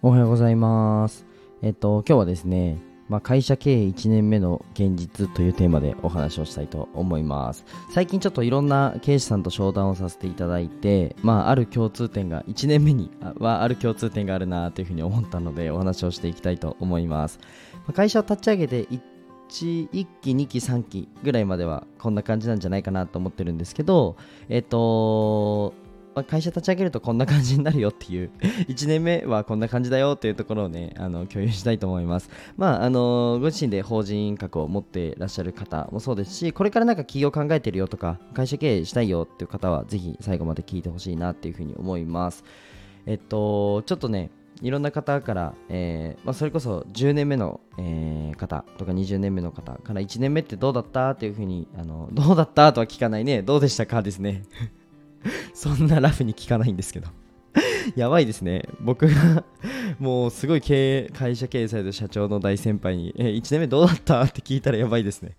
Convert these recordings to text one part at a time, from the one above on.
おはようございます。えっと、今日はですね、まあ、会社経営1年目の現実というテーマでお話をしたいと思います。最近ちょっといろんな経営者さんと商談をさせていただいて、まあ、ある共通点が、1年目にはある共通点があるなというふうに思ったので、お話をしていきたいと思います。ま会社を立ち上げて1 1期、2期、3期ぐらいまではこんな感じなんじゃないかなと思ってるんですけど、えっと、まあ会社立ち上げるとこんな感じになるよっていう 1年目はこんな感じだよっていうところをねあの共有したいと思います。まああのご自身で法人格を持ってらっしゃる方もそうですしこれからなんか企業考えてるよとか会社経営したいよっていう方はぜひ最後まで聞いてほしいなっていうふうに思います。えっとちょっとねいろんな方から、えーまあ、それこそ10年目の、えー方とか20年目の方から1年目ってどうだったっていうふうにあのどうだったとは聞かないねどうでしたかですね。そんなラフに聞かないんですけど。やばいですね。僕が もうすごい経営会社経営される社長の大先輩に、え1年目どうだった？って聞いたらやばいですね。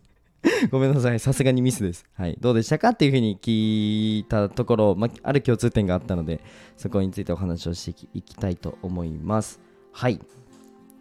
ごめんなさい。さすがにミスです。はい。どうでしたか？っていうふうに聞いたところ、まあ、る共通点があったのでそこについてお話をしていきたいと思います。はい。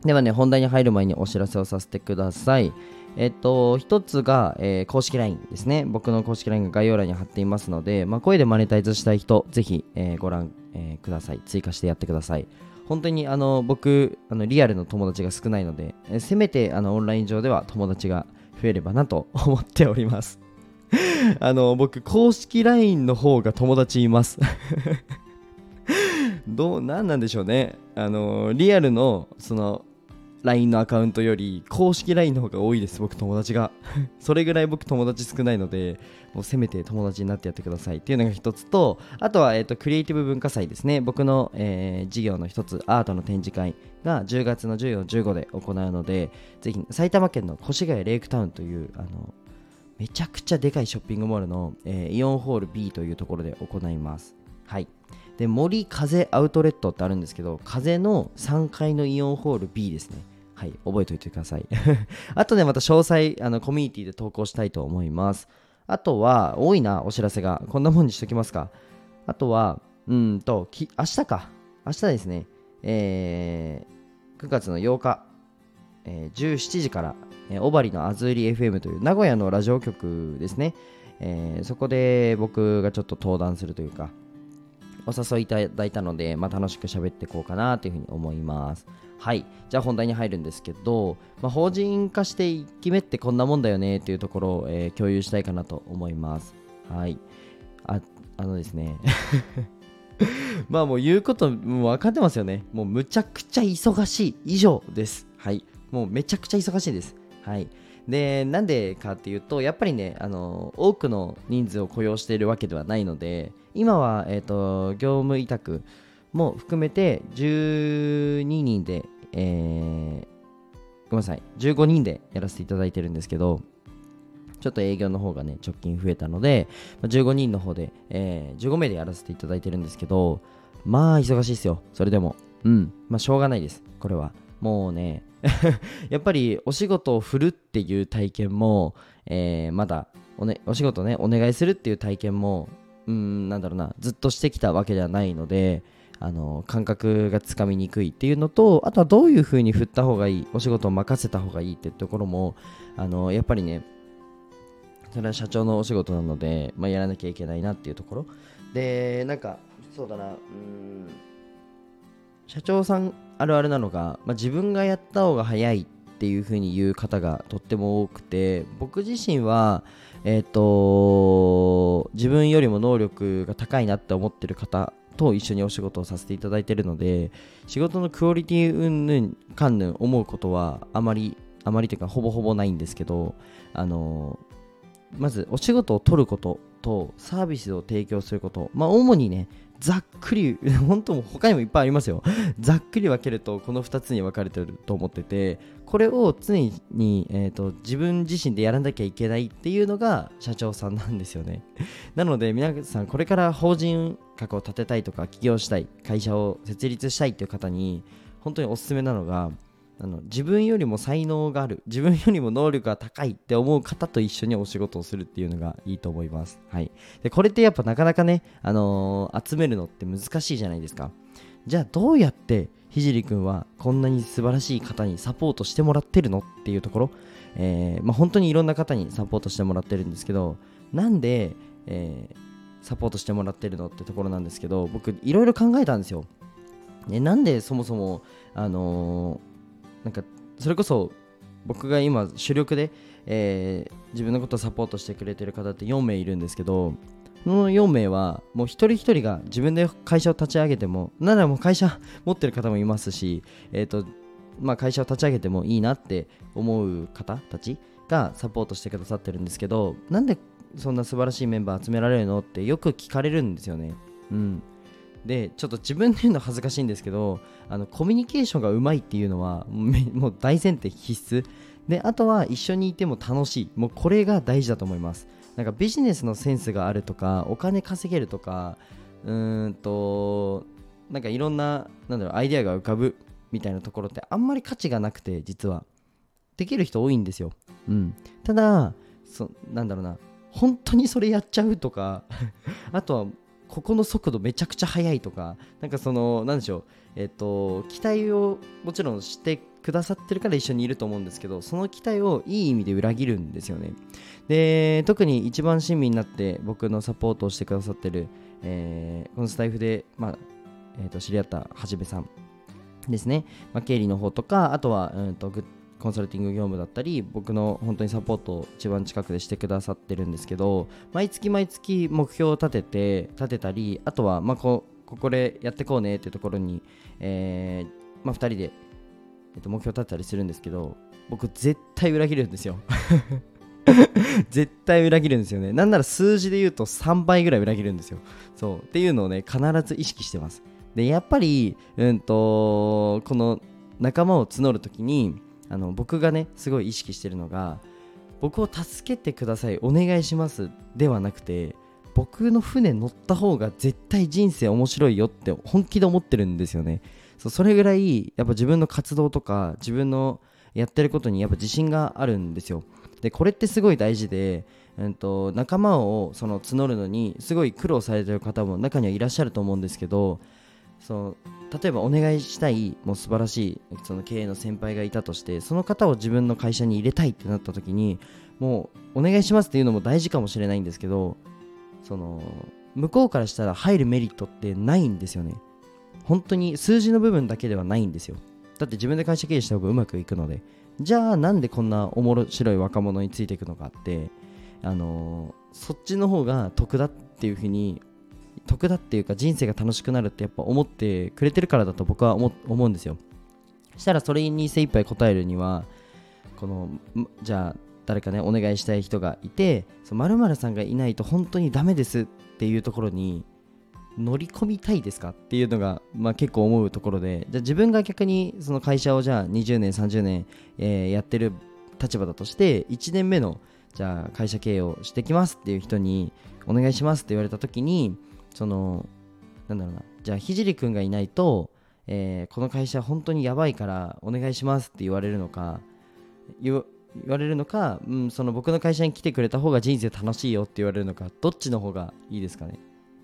ではね本題に入る前にお知らせをさせてくださいえっと、一つが、えー公式 LINE ですね。僕の公式 LINE が概要欄に貼っていますので、まあ、声でマネタイズしたい人、ぜひ、えーご覧、えーください。追加してやってください。本当にあの僕あの、リアルの友達が少ないので、えーせめてあのオンライン上では友達が増えればなと 思っております。あの僕、公式 LINE の方が友達います。どう、なんなんでしょうね。あのリアルのその LINE のアカウントより公式 LINE の方が多いです僕友達が。それぐらい僕友達少ないのでもうせめて友達になってやってください。っていうのが一つとあとは、えっとクリエイティブ文化祭ですね。僕の、えー事業の一つアートの展示会が10月の14、15で行うのでぜひ埼玉県の越谷レイクタウンというあのめちゃくちゃでかいショッピングモールの、えーイオンホール B というところで行います。はい。で森風アウトレットってあるんですけど風の3階のイオンホール B ですね。はい覚えておいてください。あとでまた詳細あのコミュニティで投稿したいと思います。あとは多いなお知らせが。こんなもんにしときますか。あとはうんとき明日か。明日ですね。えー9月の8日。えー17時から、えー、小針のアズーリ FM という名古屋のラジオ局ですね、えーそこで僕がちょっと登壇するというか。お誘いいただいたので、まあ、楽しく喋っていこうかなというふうに思います。はい。じゃあ本題に入るんですけど、まあ、法人化して1期目ってこんなもんだよねっていうところを、えー共有したいかなと思います。はい。あ、あのですね。まあもう言うことも分かってますよね。もうむちゃくちゃ忙しい以上です。はい。もうめちゃくちゃ忙しいです。はい。で、なんでかっていうと、やっぱりね、あの多くの人数を雇用しているわけではないので、今は、えー、と業務委託も含めて12人で、えーごめんなさい、15人でやらせていただいてるんですけど、ちょっと営業の方がね、直近増えたので、15人の方で、えー15名でやらせていただいてるんですけど、まあ、忙しいですよ、それでも。うん、まあ、しょうがないです、これは。もうね、やっぱりお仕事を振るっていう体験も、えーまだお,、ね、お仕事ね、お願いするっていう体験も、うん、なんだろうな、ずっとしてきたわけではないので、あの感覚がつかみにくいっていうのとあとはどういうふうに振った方がいいお仕事を任せた方がいいってところもあのやっぱりねそれは社長のお仕事なので、まあ、やらなきゃいけないなっていうところ。でなんかそうだなうん社長さんあるあるなのが、まあ、自分がやった方が早いっていうふうに言う方がとっても多くて僕自身はえっ、と自分よりも能力が高いなって思ってる方と一緒にお仕事をさせていただいてるので仕事のクオリティ云々かんぬん思うことはあまりあまりというかほぼほぼないんですけどあのまずお仕事を取ることとサービスを提供すること。まあ主にねざっくり 本当も他にもいっぱいありますよ。ざっくり分けるとこの2つに分かれてると思っててこれを常に、えー、と自分自身でやらなきゃいけないっていうのが社長さんなんですよね。なので皆さんこれから法人格を立てたいとか起業したい会社を設立したいっていう方に本当におすすめなのがあの自分よりも才能がある自分よりも能力が高いって思う方と一緒にお仕事をするっていうのがいいと思います、はい、でこれってやっぱなかなかね、あのー集めるのって難しいじゃないですか。じゃあどうやってひじりくんはこんなに素晴らしい方にサポートしてもらってるのっていうところ、えー、まあ、本当にいろんな方にサポートしてもらってるんですけどなんで、えー、サポートしてもらってるのってところなんですけど僕いろいろ考えたんですよ、ね、なんでそもそもあの、なんかそれこそ僕が今主力で、えー、自分のことをサポートしてくれてる方って4名いるんですけどその4名はもう一人一人が自分で会社を立ち上げてもならもう会社持ってる方もいますし、えーとまあ、会社を立ち上げてもいいなって思う方たちがサポートしてくださってるんですけどなんでそんな素晴らしいメンバー集められるのってよく聞かれるんですよね。うん、でちょっと自分で言うの恥ずかしいんですけどあのコミュニケーションがうまいっていうのはもう大前提必須。であとは一緒にいても楽しい。もうこれが大事だと思います。なんかビジネスのセンスがあるとかお金稼げるとかうーんとなんかいろんななんだろうアイデアが浮かぶみたいなところってあんまり価値がなくて実は。できる人多いんですよ、うん、ただそなんだろうな。本当にそれやっちゃうとか あとはここの速度めちゃくちゃ速いとかなんかそのなんでしょうえっ、と期待をもちろんしてくださってるから一緒にいると思うんですけどその期待をいい意味で裏切るんですよね。で特に一番親身になって僕のサポートをしてくださってる、えー、このスタイフで、まあえー、と知り合ったはじめさんですね、まあ、経理の方とかあとは、うんと、グッコンサルティング業務だったり僕の本当にサポートを一番近くでしてくださってるんですけど毎月毎月目標を立てて立てたりあとはまあこここでやってこうねっていうところに、えーまあ、2人で、えっと、目標立てたりするんですけど僕絶対裏切るんですよ。絶対裏切るんですよね。なんなら数字で言うと3倍ぐらい裏切るんですよ。そう。っていうのをね必ず意識してます。でやっぱりうんとこの仲間を募るときにあの僕がねすごい意識してるのが僕を助けてくださいお願いしますではなくて僕の船乗った方が絶対人生面白いよって本気で思ってるんですよね。そうそれぐらいやっぱ自分の活動とか自分のやってることにやっぱ自信があるんですよ。でこれってすごい大事で、うんと、仲間をその募るのにすごい苦労されてる方も中にはいらっしゃると思うんですけどその例えばお願いしたいもう素晴らしいその経営の先輩がいたとしてその方を自分の会社に入れたいってなった時にもうお願いしますっていうのも大事かもしれないんですけどその向こうからしたら入るメリットってないんですよね。本当に数字の部分だけではないんですよ。だって自分で会社経営した方がうまくいくので。じゃあなんでこんな面白い若者についていくのかってあの、そっちの方が得だっていうふうに得だっていうか人生が楽しくなるってやっぱ思ってくれてるからだと僕は思うんですよ。そしたらそれに精一杯答えるにはこのじゃあ誰かねお願いしたい人がいてまるさんがいないと本当にダメですっていうところに乗り込みたいですかっていうのが、まあ、結構思うところでじゃ自分が逆にその会社をじゃあ20年30年、えー、やってる立場だとして1年目のじゃあ会社経営をしてきますっていう人にお願いしますって言われた時にそのなんだろうな。じゃあ聖くんがいないと、えー、この会社本当にやばいからお願いしますって言われるのか言われるのか、うん、その僕の会社に来てくれた方が人生楽しいよって言われるのかどっちの方がいいですかね。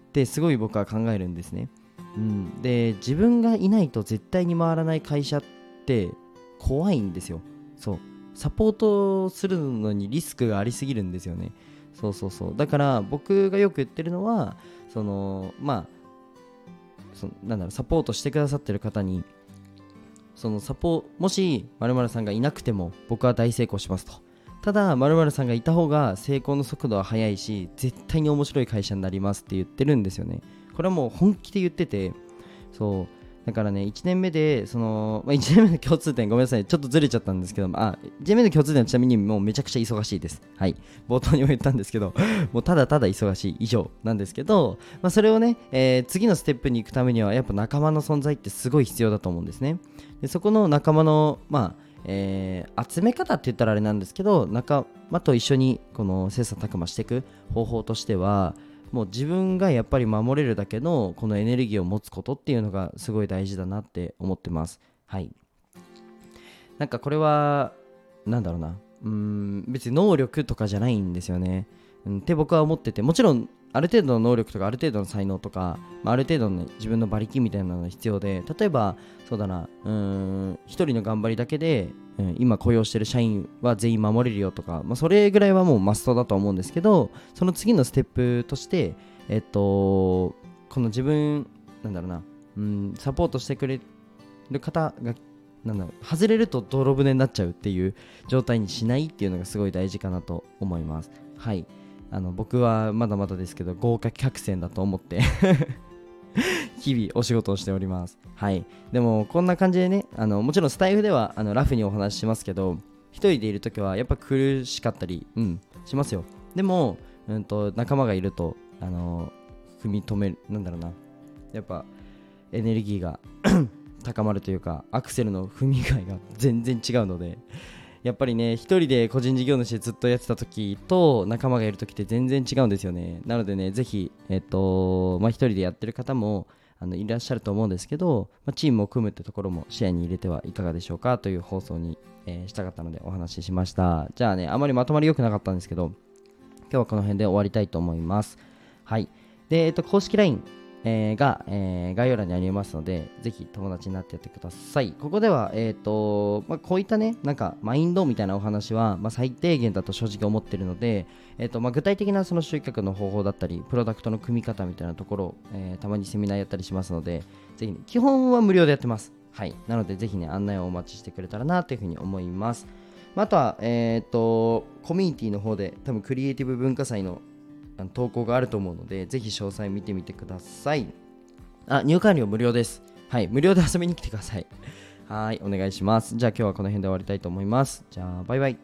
ってすごい僕は考えるんですね、うん、で自分がいないと絶対に回らない会社って怖いんですよ。そう。サポートするのにリスクがありすぎるんですよね。そうそうそう。だから僕がよく言ってるのはそのまあそなんだろうサポートしてくださってる方にそのサポもし〇〇さんがいなくても僕は大成功しますと。ただ〇〇さんがいた方が成功の速度は速いし絶対に面白い会社になりますって言ってるんですよね。これはもう本気で言っててそう。だからね、1年目で、その、まあ、1年目の共通点、ごめんなさい、ちょっとずれちゃったんですけど、あ、1年目の共通点はちなみにもうめちゃくちゃ忙しいです。はい。冒頭にも言ったんですけど、もうただただ忙しい以上なんですけど、まあ、それをね、えー、次のステップに行くためには、やっぱ仲間の存在ってすごい必要だと思うんですね。でそこの仲間の、まあ、えー、集め方って言ったらあれなんですけど、仲間と一緒にこの切磋琢磨していく方法としては、もう自分がやっぱり守れるだけのこのエネルギーを持つことっていうのがすごい大事だなって思ってます。はい。なんかこれは何だろうな。うん別に能力とかじゃないんですよね、うん、って僕は思ってて。もちろんある程度の能力とかある程度の才能とか、まあ、ある程度の、ね、自分の馬力みたいなのが必要で例えばそうだなうん一人の頑張りだけで、うん、今雇用してる社員は全員守れるよとか、まあ、それぐらいはもうマストだと思うんですけどその次のステップとしてえっとこの自分なんだろうな、うん、サポートしてくれる方がなんだろう外れると泥船になっちゃうっていう状態にしないっていうのがすごい大事かなと思います。はい。あの僕はまだまだですけど豪華客船だと思って 日々お仕事をしております。はい。でもこんな感じでねあのもちろんスタイフではあのラフにお話ししますけど一人でいる時はやっぱ苦しかったりうんしますよ。でも、うんと、仲間がいるとあの踏み止めるなんだろうな。やっぱエネルギーが 高まるというかアクセルの踏み具合が全然違うのでやっぱりね一人で個人事業主でずっとやってた時と仲間がいる時って全然違うんですよね。なのでねぜひえっとまあ一人でやってる方もあのいらっしゃると思うんですけど、まあ、チームを組むってところも視野に入れてはいかがでしょうかという放送に、えー、したかったのでお話ししました。じゃあねあまりまとまり良くなかったんですけど今日はこの辺で終わりたいと思います。はい。で、えっと、公式 LINE えー、が、えー、概要欄にありますので、ぜひ友達になってやってください。ここでは、えっ、ー、と、まあ、こういったね、なんか、マインドみたいなお話は、まあ、最低限だと正直思ってるので、えっ、と、まあ、具体的なその集客の方法だったり、プロダクトの組み方みたいなところを、えたまにセミナーやったりしますので、ぜひ、ね、基本は無料でやってます。はい。なので、ぜひね、案内をお待ちしてくれたらなというふうに思います。あとは、えっ、と、コミュニティの方で、多分クリエイティブ文化祭のの投稿があると思うので、ぜひ詳細見てみてください。あ、入館料無料です。はい、無料で遊びに来てください。はい、お願いします。じゃあ今日はこの辺で終わりたいと思います。じゃあ、バイバイ。